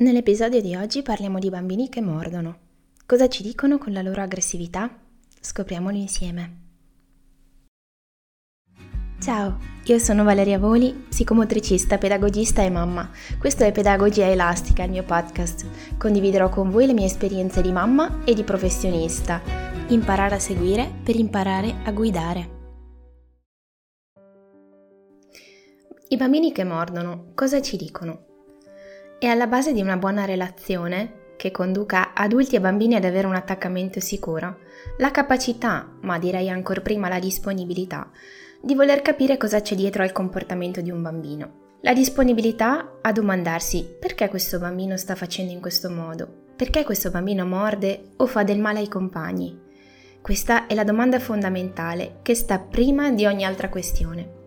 Nell'episodio di oggi parliamo di bambini che mordono. Cosa ci dicono con la loro aggressività? Scopriamolo insieme. Ciao, io sono Valeria Voli, psicomotricista, pedagogista e mamma. Questo è Pedagogia Elastica, il mio podcast. Condividerò con voi le mie esperienze di mamma e di professionista. Imparare a seguire per imparare a guidare. I bambini che mordono cosa ci dicono? È alla base di una buona relazione che conduca adulti e bambini ad avere un attaccamento sicuro, la capacità, ma direi ancora prima la disponibilità, di voler capire cosa c'è dietro al comportamento di un bambino. La disponibilità a domandarsi perché questo bambino sta facendo in questo modo, perché questo bambino morde o fa del male ai compagni. Questa è la domanda fondamentale che sta prima di ogni altra questione.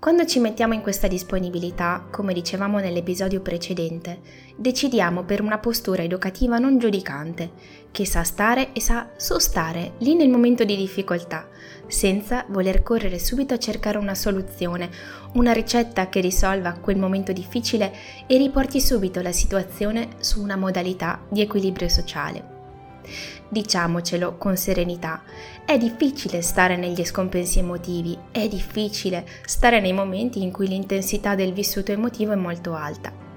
Quando ci mettiamo in questa disponibilità, come dicevamo nell'episodio precedente, decidiamo per una postura educativa non giudicante, che sa stare e sa sostare lì nel momento di difficoltà, senza voler correre subito a cercare una soluzione, una ricetta che risolva quel momento difficile e riporti subito la situazione su una modalità di equilibrio sociale. Diciamocelo con serenità, è difficile stare negli scompensi emotivi, è difficile stare nei momenti in cui l'intensità del vissuto emotivo è molto alta.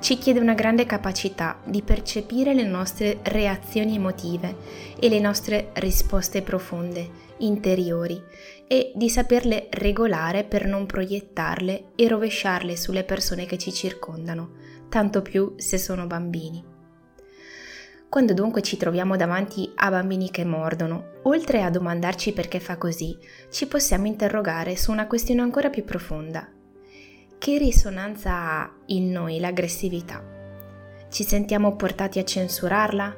Ci chiede una grande capacità di percepire le nostre reazioni emotive e le nostre risposte profonde, interiori, e di saperle regolare per non proiettarle e rovesciarle sulle persone che ci circondano, tanto più se sono bambini. Quando dunque ci troviamo davanti a bambini che mordono, oltre a domandarci perché fa così, ci possiamo interrogare su una questione ancora più profonda. Che risonanza ha in noi l'aggressività? Ci sentiamo portati a censurarla,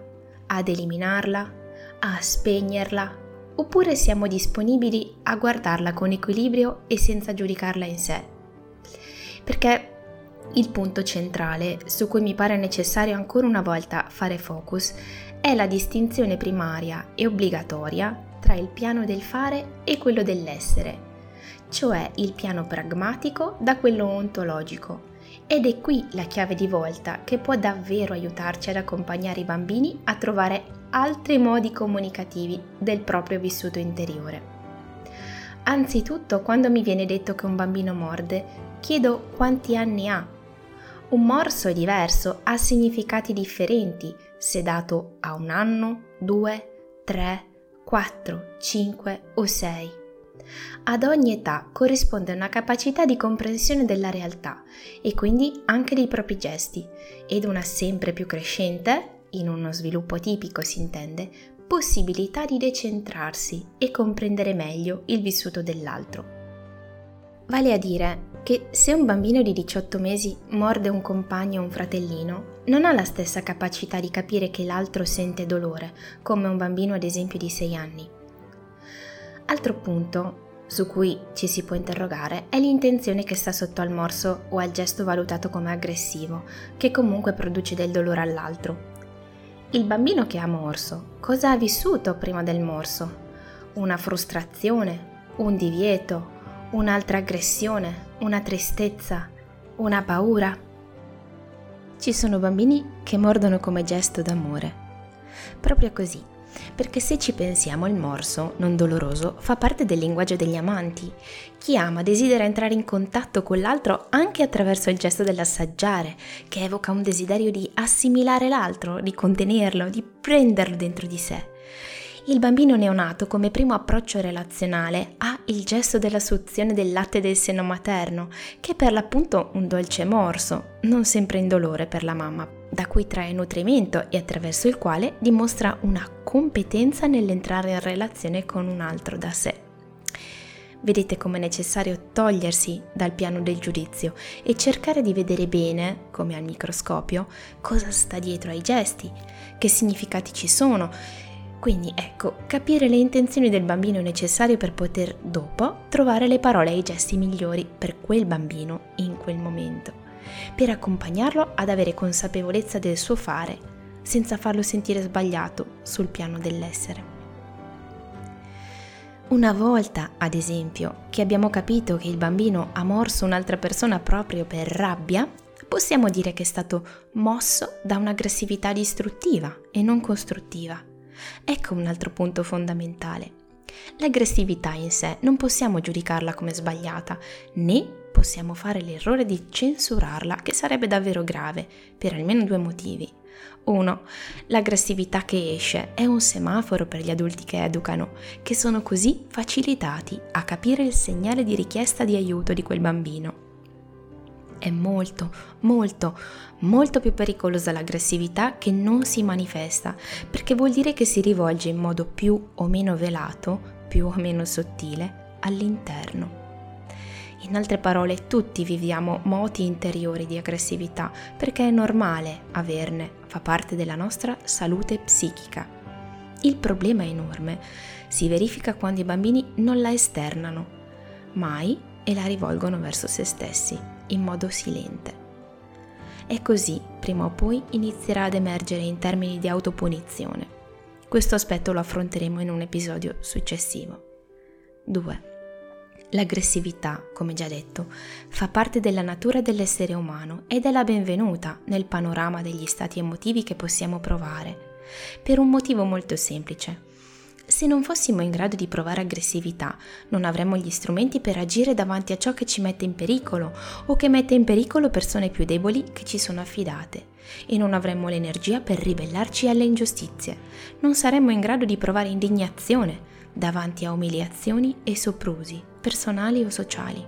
ad eliminarla, a spegnerla, oppure siamo disponibili a guardarla con equilibrio e senza giudicarla in sé? Perché il punto centrale su cui mi pare necessario ancora una volta fare focus è la distinzione primaria e obbligatoria tra il piano del fare e quello dell'essere, cioè il piano pragmatico da quello ontologico. Ed è qui la chiave di volta che può davvero aiutarci ad accompagnare i bambini a trovare altri modi comunicativi del proprio vissuto interiore. Anzitutto, quando mi viene detto che un bambino morde, chiedo quanti anni ha un morso è diverso, ha significati differenti se dato a un anno, due, tre, quattro, cinque o sei. Ad ogni età corrisponde una capacità di comprensione della realtà e quindi anche dei propri gesti ed una sempre più crescente, in uno sviluppo tipico si intende, possibilità di decentrarsi e comprendere meglio il vissuto dell'altro. Vale a dire che se un bambino di 18 mesi morde un compagno o un fratellino, non ha la stessa capacità di capire che l'altro sente dolore, come un bambino ad esempio di 6 anni. Altro punto su cui ci si può interrogare è l'intenzione che sta sotto al morso o al gesto valutato come aggressivo, che comunque produce del dolore all'altro. Il bambino che ha morso, cosa ha vissuto prima del morso? Una frustrazione, un divieto, un'altra aggressione, una tristezza, una paura. Ci sono bambini che mordono come gesto d'amore. Proprio così, perché se ci pensiamo il morso, non doloroso, fa parte del linguaggio degli amanti. Chi ama desidera entrare in contatto con l'altro anche attraverso il gesto dell'assaggiare, che evoca un desiderio di assimilare l'altro, di contenerlo, di prenderlo dentro di sé il bambino neonato come primo approccio relazionale ha il gesto della suzione del latte del seno materno, che è per l'appunto un dolce morso, non sempre indolore per la mamma, da cui trae nutrimento e attraverso il quale dimostra una competenza nell'entrare in relazione con un altro da sé. Vedete come è necessario togliersi dal piano del giudizio e cercare di vedere bene, come al microscopio, cosa sta dietro ai gesti, che significati ci sono quindi ecco, capire le intenzioni del bambino è necessario per poter dopo trovare le parole e i gesti migliori per quel bambino in quel momento, per accompagnarlo ad avere consapevolezza del suo fare, senza farlo sentire sbagliato sul piano dell'essere. Una volta, ad esempio, che abbiamo capito che il bambino ha morso un'altra persona proprio per rabbia, possiamo dire che è stato mosso da un'aggressività distruttiva e non costruttiva. Ecco un altro punto fondamentale. L'aggressività in sé non possiamo giudicarla come sbagliata, né possiamo fare l'errore di censurarla, che sarebbe davvero grave, per almeno due motivi. Uno, l'aggressività che esce è un semaforo per gli adulti che educano, che sono così facilitati a capire il segnale di richiesta di aiuto di quel bambino. È molto, molto, molto più pericolosa l'aggressività che non si manifesta, perché vuol dire che si rivolge in modo più o meno velato, più o meno sottile, all'interno. In altre parole, tutti viviamo moti interiori di aggressività perché è normale averne, fa parte della nostra salute psichica. Il problema enorme si verifica quando i bambini non la esternano, mai e la rivolgono verso se stessi, in modo silente. E così, prima o poi, inizierà ad emergere in termini di autopunizione. Questo aspetto lo affronteremo in un episodio successivo. 2. L'aggressività, come già detto, fa parte della natura dell'essere umano ed è la benvenuta nel panorama degli stati emotivi che possiamo provare, per un motivo molto semplice. Se non fossimo in grado di provare aggressività, non avremmo gli strumenti per agire davanti a ciò che ci mette in pericolo o che mette in pericolo persone più deboli che ci sono affidate e non avremmo l'energia per ribellarci alle ingiustizie. Non saremmo in grado di provare indignazione davanti a umiliazioni e soprusi personali o sociali.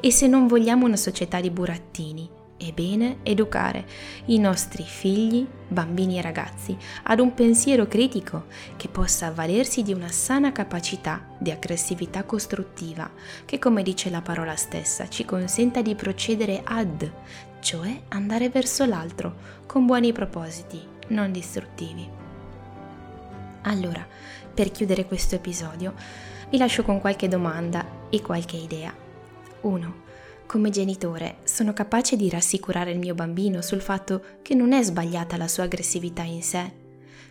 E se non vogliamo una società di burattini, è bene educare i nostri figli, bambini e ragazzi ad un pensiero critico che possa avvalersi di una sana capacità di aggressività costruttiva che, come dice la parola stessa, ci consenta di procedere ad, cioè andare verso l'altro con buoni propositi, non distruttivi. Allora, per chiudere questo episodio, vi lascio con qualche domanda e qualche idea. 1. Come genitore sono capace di rassicurare il mio bambino sul fatto che non è sbagliata la sua aggressività in sé.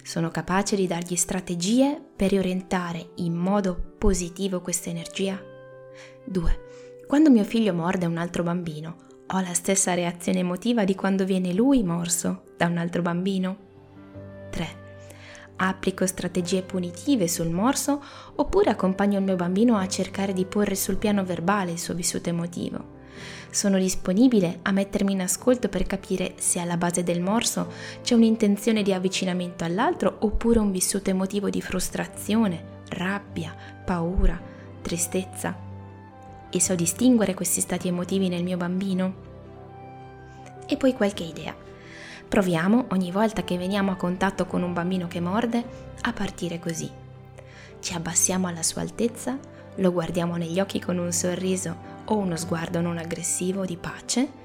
Sono capace di dargli strategie per riorientare in modo positivo questa energia. 2. Quando mio figlio morde un altro bambino, ho la stessa reazione emotiva di quando viene lui morso da un altro bambino. 3. Applico strategie punitive sul morso oppure accompagno il mio bambino a cercare di porre sul piano verbale il suo vissuto emotivo. Sono disponibile a mettermi in ascolto per capire se alla base del morso c'è un'intenzione di avvicinamento all'altro oppure un vissuto emotivo di frustrazione, rabbia, paura, tristezza. E so distinguere questi stati emotivi nel mio bambino? E poi qualche idea. Proviamo, ogni volta che veniamo a contatto con un bambino che morde, a partire così. Ci abbassiamo alla sua altezza, lo guardiamo negli occhi con un sorriso o uno sguardo non aggressivo di pace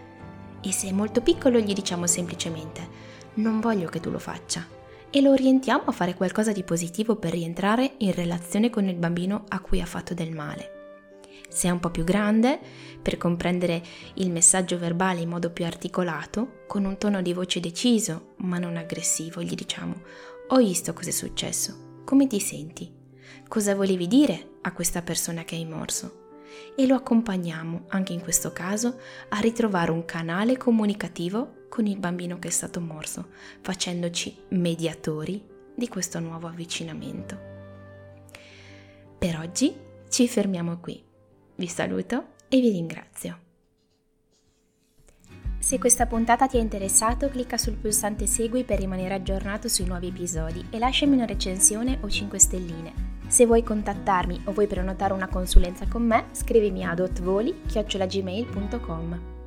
e se è molto piccolo gli diciamo semplicemente non voglio che tu lo faccia e lo orientiamo a fare qualcosa di positivo per rientrare in relazione con il bambino a cui ha fatto del male. Se è un po' più grande, per comprendere il messaggio verbale in modo più articolato, con un tono di voce deciso ma non aggressivo, gli diciamo ho visto cosa è successo, come ti senti? Cosa volevi dire a questa persona che hai morso? E lo accompagniamo, anche in questo caso, a ritrovare un canale comunicativo con il bambino che è stato morso, facendoci mediatori di questo nuovo avvicinamento. Per oggi ci fermiamo qui. Vi saluto e vi ringrazio. Se questa puntata ti ha interessato, clicca sul pulsante Segui per rimanere aggiornato sui nuovi episodi e lasciami una recensione o 5 stelline. Se vuoi contattarmi o vuoi prenotare una consulenza con me, scrivimi a dotvoli-gmail.com.